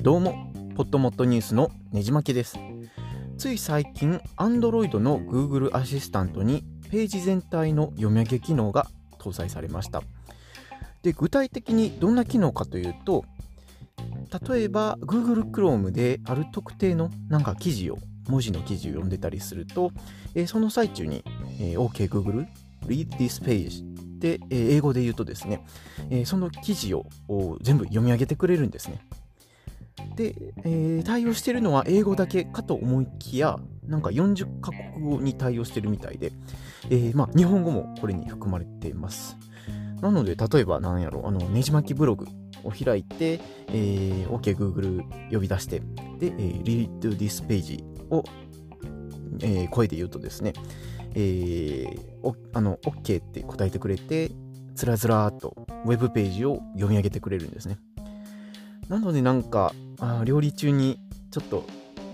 どうも、ポットモットニュースのねじまきです。つい最近、Android の Google アシスタントにページ全体の読み上げ機能が搭載されました。で、具体的にどんな機能かというと、例えば Google Chrome である特定のなんか記事を、文字の記事を読んでたりすると、えー、その最中に、えー、OK Google Read this page で、えー、英語で言うとですね、えー、その記事を全部読み上げてくれるんですね。で、えー、対応してるのは英語だけかと思いきや、なんか40カ国語に対応してるみたいで、えー、まあ、日本語もこれに含まれています。なので、例えば、なんやろ、あの、ねじ巻きブログを開いて、えー、OK Google 呼び出して、で、えー、read this page を、えー、声で言うとですね、えー、OK って答えてくれて、つらずらっとウェブページを読み上げてくれるんですね。なのでなんか、あ料理中にちょっと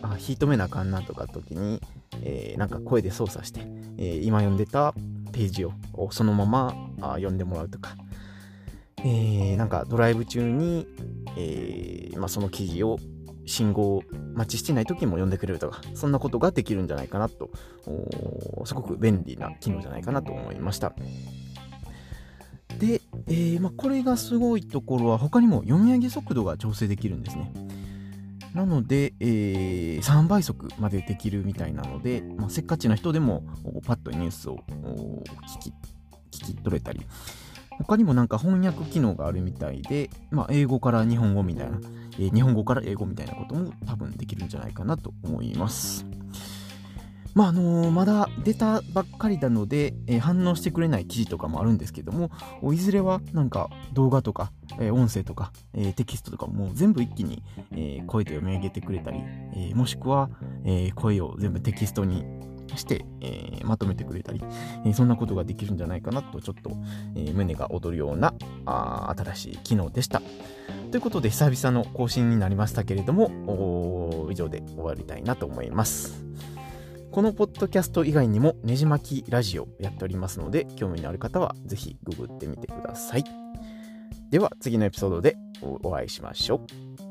あ火止めなあかんなとか時に、えー、なんか声で操作して、えー、今読んでたページをそのままあ読んでもらうとか、えー、なんかドライブ中に、えーまあ、その記事を信号待ちしてない時も読んでくれるとか、そんなことができるんじゃないかなと、すごく便利な機能じゃないかなと思いました。で、えー、まあ、これがすごいところは他にも読み上げ速度が調整できるんですね。なので、えー、3倍速までできるみたいなので、まあ、せっかちな人でもパッとニュースを聞き聞き取れたり、他にもなんか翻訳機能があるみたいで、まあ、英語から日本語みたいな、えー、日本語から英語みたいなことも多分できるんじゃないかなと思います。まああのー、まだ出たばっかりなので、えー、反応してくれない記事とかもあるんですけども、いずれはなんか動画とか、えー、音声とか、えテキストとかも全部一気に、え声で読み上げてくれたり、えもしくは、え声を全部テキストにして、えまとめてくれたり、えそんなことができるんじゃないかなと、ちょっと、え胸が躍るようなあ新しい機能でした。ということで、久々の更新になりましたけれども、以上で終わりたいなと思います。このポッドキャスト以外にもねじ巻きラジオやっておりますので、興味のある方はぜひググってみてください。では次のエピソードでお会いしましょう。